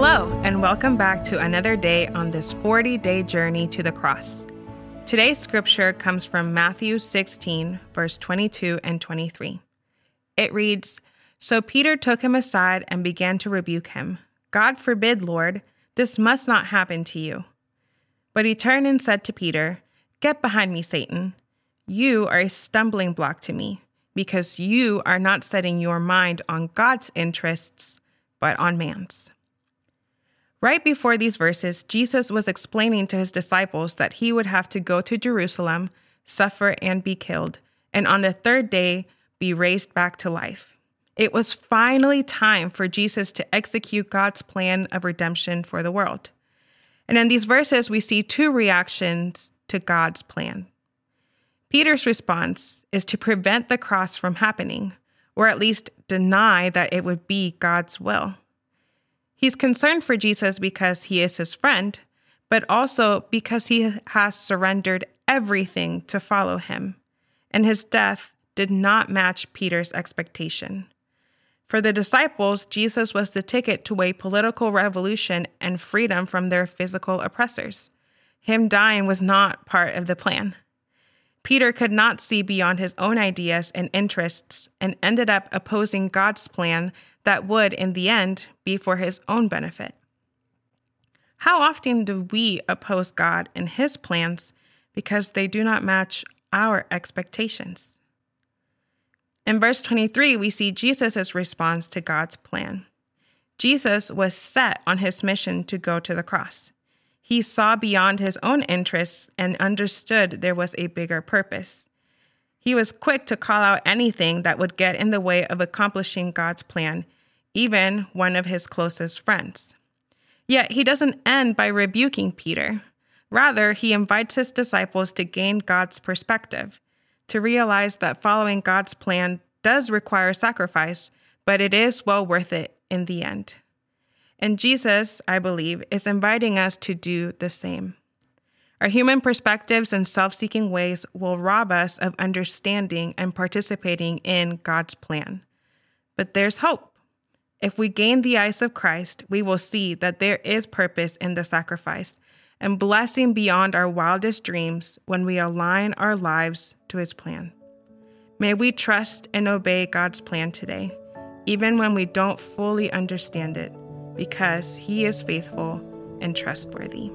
and welcome back to another day on this 40 day journey to the cross. Today's scripture comes from Matthew 16, verse 22 and 23. It reads So Peter took him aside and began to rebuke him. God forbid, Lord, this must not happen to you. But he turned and said to Peter, Get behind me, Satan. You are a stumbling block to me, because you are not setting your mind on God's interests, but on man's. Right before these verses, Jesus was explaining to his disciples that he would have to go to Jerusalem, suffer, and be killed, and on the third day be raised back to life. It was finally time for Jesus to execute God's plan of redemption for the world. And in these verses, we see two reactions to God's plan. Peter's response is to prevent the cross from happening, or at least deny that it would be God's will. He's concerned for Jesus because he is his friend, but also because he has surrendered everything to follow him, and his death did not match Peter's expectation. For the disciples, Jesus was the ticket to a political revolution and freedom from their physical oppressors. Him dying was not part of the plan. Peter could not see beyond his own ideas and interests and ended up opposing God's plan that would, in the end, be for his own benefit. How often do we oppose God and his plans because they do not match our expectations? In verse 23, we see Jesus' response to God's plan. Jesus was set on his mission to go to the cross. He saw beyond his own interests and understood there was a bigger purpose. He was quick to call out anything that would get in the way of accomplishing God's plan, even one of his closest friends. Yet he doesn't end by rebuking Peter. Rather, he invites his disciples to gain God's perspective, to realize that following God's plan does require sacrifice, but it is well worth it in the end. And Jesus, I believe, is inviting us to do the same. Our human perspectives and self seeking ways will rob us of understanding and participating in God's plan. But there's hope. If we gain the eyes of Christ, we will see that there is purpose in the sacrifice and blessing beyond our wildest dreams when we align our lives to His plan. May we trust and obey God's plan today, even when we don't fully understand it because he is faithful and trustworthy.